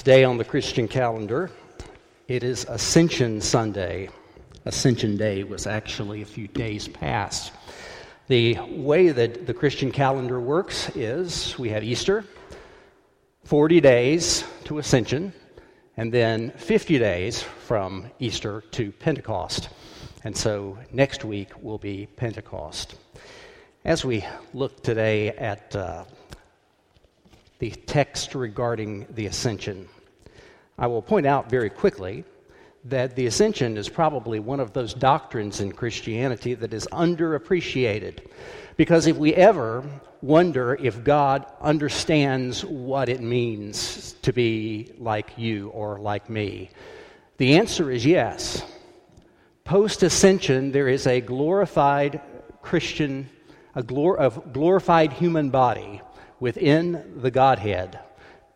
Today on the Christian calendar, it is Ascension Sunday. Ascension Day was actually a few days past. The way that the Christian calendar works is we have Easter, 40 days to Ascension, and then 50 days from Easter to Pentecost. And so next week will be Pentecost. As we look today at uh, the text regarding the ascension. I will point out very quickly that the ascension is probably one of those doctrines in Christianity that is underappreciated. Because if we ever wonder if God understands what it means to be like you or like me, the answer is yes. Post ascension, there is a glorified Christian, a glor- glorified human body within the Godhead,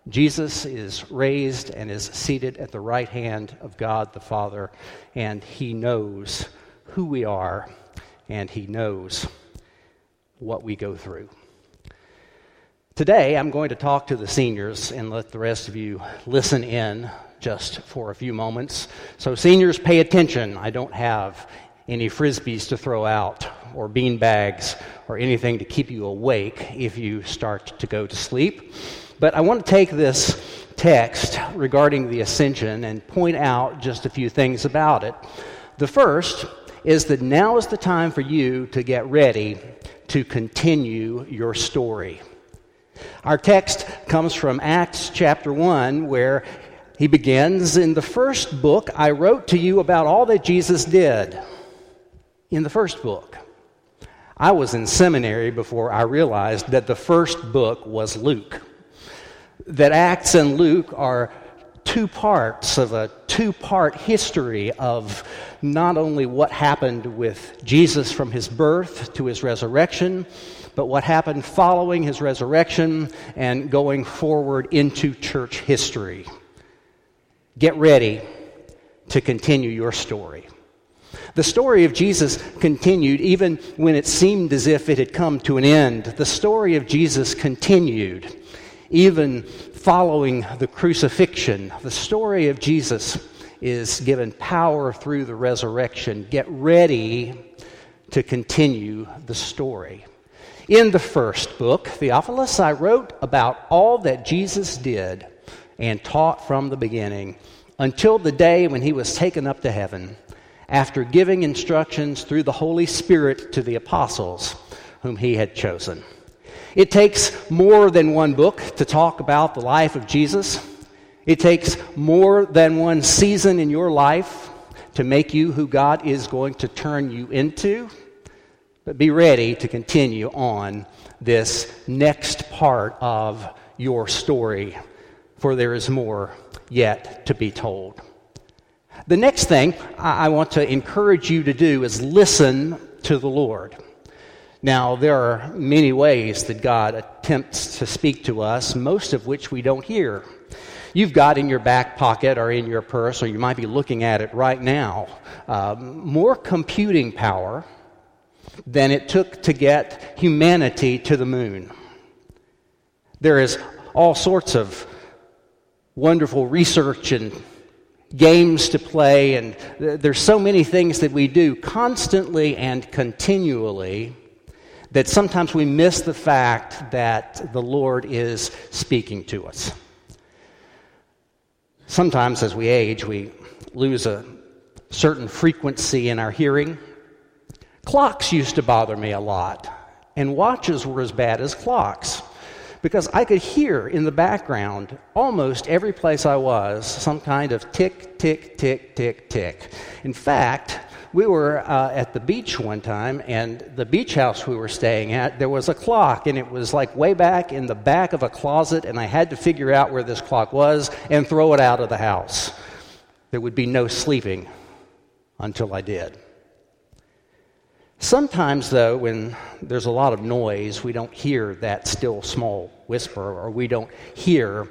Jesus is raised and is seated at the right hand of God the Father, and he knows who we are, and he knows what we go through. Today, I'm going to talk to the seniors and let the rest of you listen in just for a few moments. So, seniors, pay attention. I don't have any frisbees to throw out or bean bags or anything to keep you awake if you start to go to sleep. But I want to take this text regarding the ascension and point out just a few things about it. The first is that now is the time for you to get ready to continue your story. Our text comes from Acts chapter 1, where he begins In the first book, I wrote to you about all that Jesus did. In the first book. I was in seminary before I realized that the first book was Luke. That Acts and Luke are two parts of a two part history of not only what happened with Jesus from his birth to his resurrection, but what happened following his resurrection and going forward into church history. Get ready to continue your story. The story of Jesus continued even when it seemed as if it had come to an end. The story of Jesus continued even following the crucifixion. The story of Jesus is given power through the resurrection. Get ready to continue the story. In the first book, Theophilus, I wrote about all that Jesus did and taught from the beginning until the day when he was taken up to heaven after giving instructions through the Holy Spirit to the apostles whom he had chosen. It takes more than one book to talk about the life of Jesus. It takes more than one season in your life to make you who God is going to turn you into. But be ready to continue on this next part of your story, for there is more yet to be told. The next thing I want to encourage you to do is listen to the Lord. Now, there are many ways that God attempts to speak to us, most of which we don't hear. You've got in your back pocket or in your purse, or you might be looking at it right now, um, more computing power than it took to get humanity to the moon. There is all sorts of wonderful research and games to play, and there's so many things that we do constantly and continually that sometimes we miss the fact that the Lord is speaking to us. Sometimes as we age, we lose a certain frequency in our hearing. Clocks used to bother me a lot, and watches were as bad as clocks because I could hear in the background almost every place I was some kind of tick, tick, tick, tick, tick. In fact, we were uh, at the beach one time, and the beach house we were staying at, there was a clock, and it was like way back in the back of a closet, and I had to figure out where this clock was and throw it out of the house. There would be no sleeping until I did. Sometimes, though, when there's a lot of noise, we don't hear that still small whisper, or we don't hear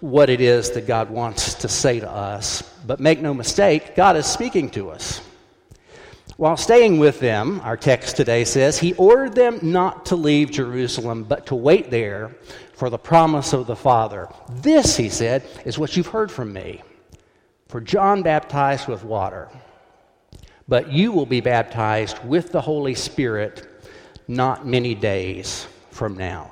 what it is that God wants to say to us. But make no mistake, God is speaking to us. While staying with them, our text today says, he ordered them not to leave Jerusalem, but to wait there for the promise of the Father. This, he said, is what you've heard from me. For John baptized with water, but you will be baptized with the Holy Spirit not many days from now.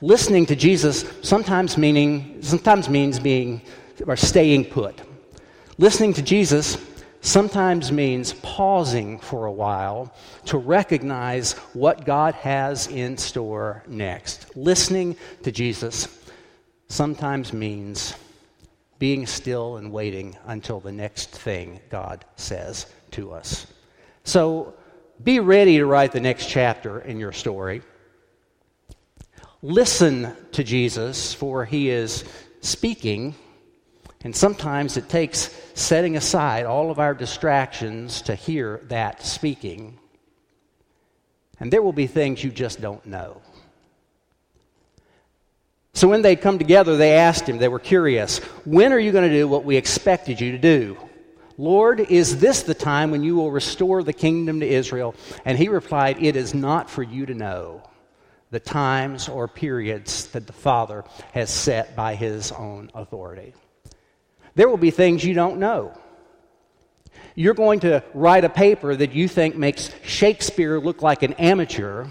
Listening to Jesus sometimes meaning sometimes means being or staying put. Listening to Jesus sometimes means pausing for a while to recognize what God has in store next. Listening to Jesus sometimes means being still and waiting until the next thing God says to us. So be ready to write the next chapter in your story. Listen to Jesus, for he is speaking and sometimes it takes setting aside all of our distractions to hear that speaking. And there will be things you just don't know. So when they come together, they asked him, they were curious, when are you going to do what we expected you to do? Lord, is this the time when you will restore the kingdom to Israel? And he replied, It is not for you to know the times or periods that the Father has set by his own authority. There will be things you don't know. You're going to write a paper that you think makes Shakespeare look like an amateur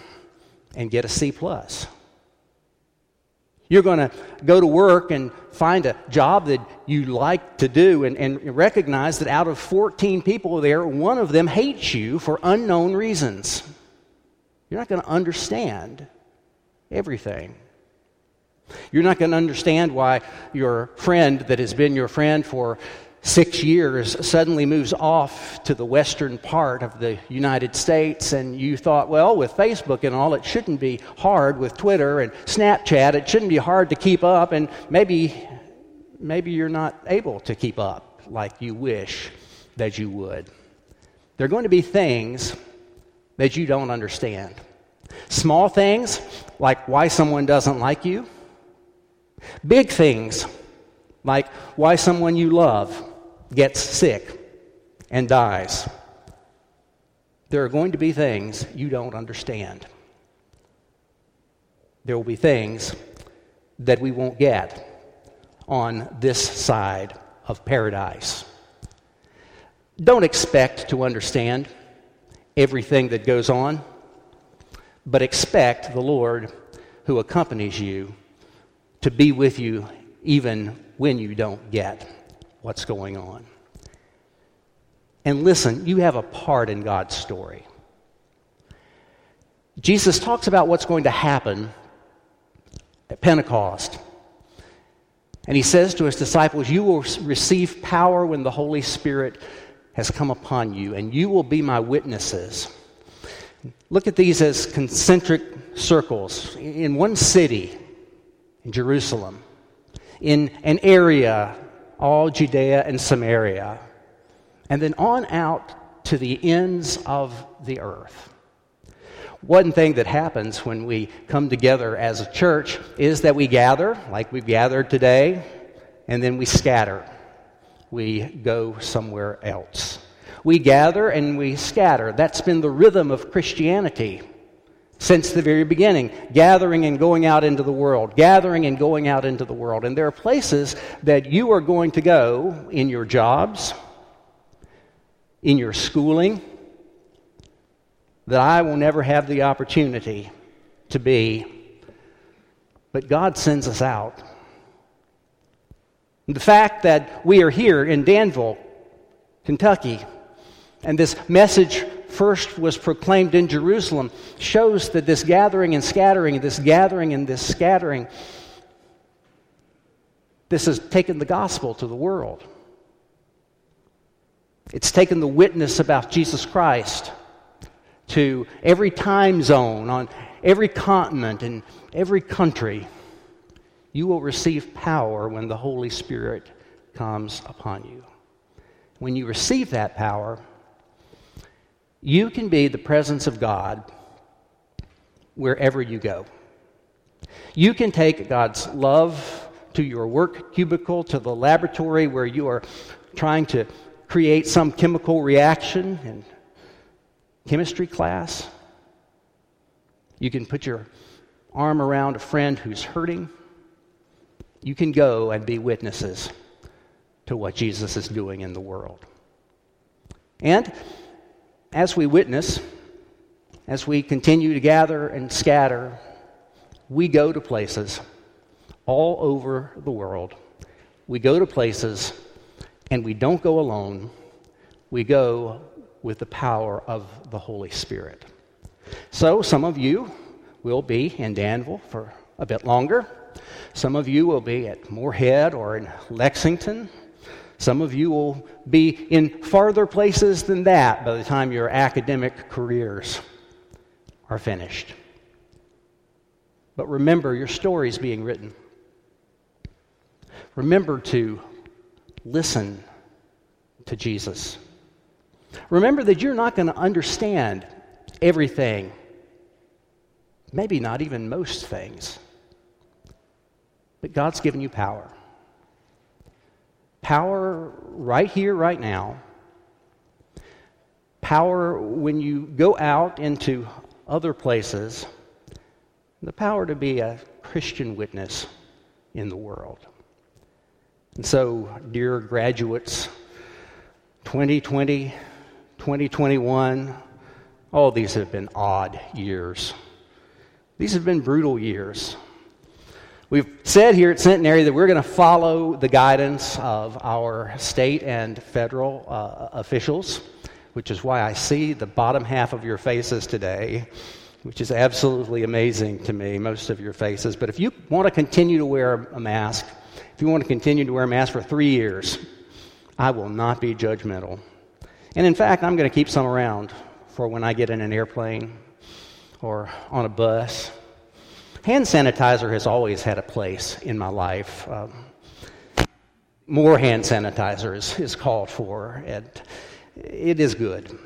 and get a C plus. You're going to go to work and find a job that you like to do and, and, recognize that out of 14 people there, one of them hates you for unknown reasons. You're not going to understand everything. You're not going to understand why your friend that has been your friend for six years suddenly moves off to the western part of the United States, and you thought, well, with Facebook and all, it shouldn't be hard with Twitter and Snapchat. It shouldn't be hard to keep up, and maybe, maybe you're not able to keep up like you wish that you would. There are going to be things that you don't understand. Small things, like why someone doesn't like you Big things, like why someone you love gets sick and dies. There are going to be things you don't understand. There will be things that we won't get on this side of paradise. Don't expect to understand everything that goes on, but expect the Lord who accompanies you to be with you even when you don't get what's going on. And listen, you have a part in God's story. Jesus talks about what's going to happen at Pentecost. And he says to his disciples, You will receive power when the Holy Spirit has come upon you, and you will be my witnesses. Look at these as concentric circles. In one city, in Jerusalem, in an area, all Judea and Samaria, and then on out to the ends of the earth. One thing that happens when we come together as a church is that we gather, like we've gathered today, and then we scatter. We go somewhere else. We gather and we scatter. That's been the rhythm of Christianity since the very beginning gathering and going out into the world, gathering and going out into the world. And there are places that you are going to go in your jobs, in your schooling, that I will never have the opportunity to be. But God sends us out. the fact that we are here in Danville, Kentucky, and this message first was proclaimed in Jerusalem shows that this gathering and scattering, this gathering and this scattering, this has taken the gospel to the world. It's taken the witness about Jesus Christ to every time zone, on every continent, and every country. You will receive power when the Holy Spirit comes upon you. When you receive that power, you can be the presence of God wherever you go. You can take God's love to your work cubicle, to the laboratory where you are trying to create some chemical reaction in chemistry class. You can put your arm around a friend who's hurting. You can go and be witnesses to what Jesus is doing in the world. And as we witness, as we continue to gather and scatter, we go to places all over the world. We go to places and we don't go alone, we go with the power of the Holy Spirit. So, some of you will be in Danville for a bit longer. Some of you will be at Morehead or in Lexington. Some of you will be in farther places than that by the time your academic careers are finished. But remember, your story is being written. Remember to listen to Jesus. Remember that you're not going to understand everything, maybe not even most things. But God's given you power. Power right here, right now. Power when you go out into other places. The power to be a Christian witness in the world. And so, dear graduates, 2020, 2021, all these have been odd years. These have been brutal years. We've said here at Centenary that we're going to follow the guidance of our state and federal uh, officials, which is why I see the bottom half of your faces today, which is absolutely amazing to me, most of your faces. But if you want to continue to wear a mask, if you want to continue to wear a mask for three years, I will not be judgmental. And in fact, I'm going to keep some around for when I get in an airplane or on a bus Hand sanitizer has always had a place in my life. Um, more hand sanitizer is, is called for, and it is good.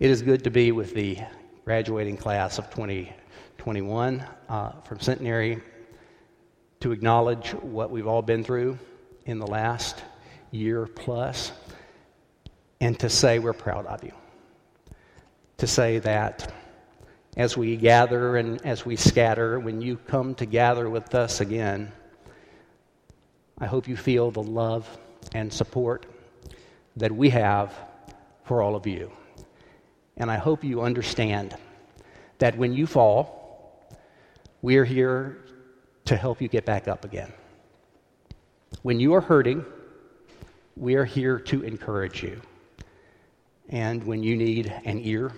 It is good to be with the graduating class of 2021 uh, from Centenary to acknowledge what we've all been through in the last year plus and to say we're proud of you. To say that as we gather and as we scatter, when you come to gather with us again, I hope you feel the love and support that we have for all of you. And I hope you understand that when you fall, we're here to help you get back up again. When you are hurting, we are here to encourage you. And when you need an ear,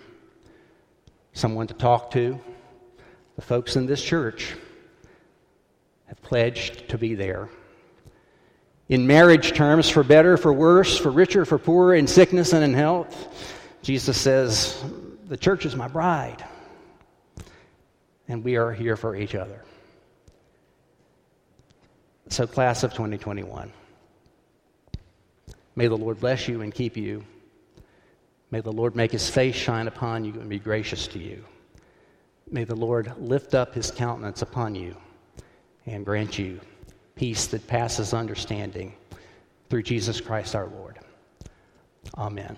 someone to talk to. The folks in this church have pledged to be there. In marriage terms, for better, for worse, for richer, for poorer, in sickness and in health, Jesus says, The church is my bride, and we are here for each other. So, class of 2021, may the Lord bless you and keep you. May the Lord make his face shine upon you and be gracious to you. May the Lord lift up his countenance upon you and grant you peace that passes understanding through Jesus Christ our Lord. Amen.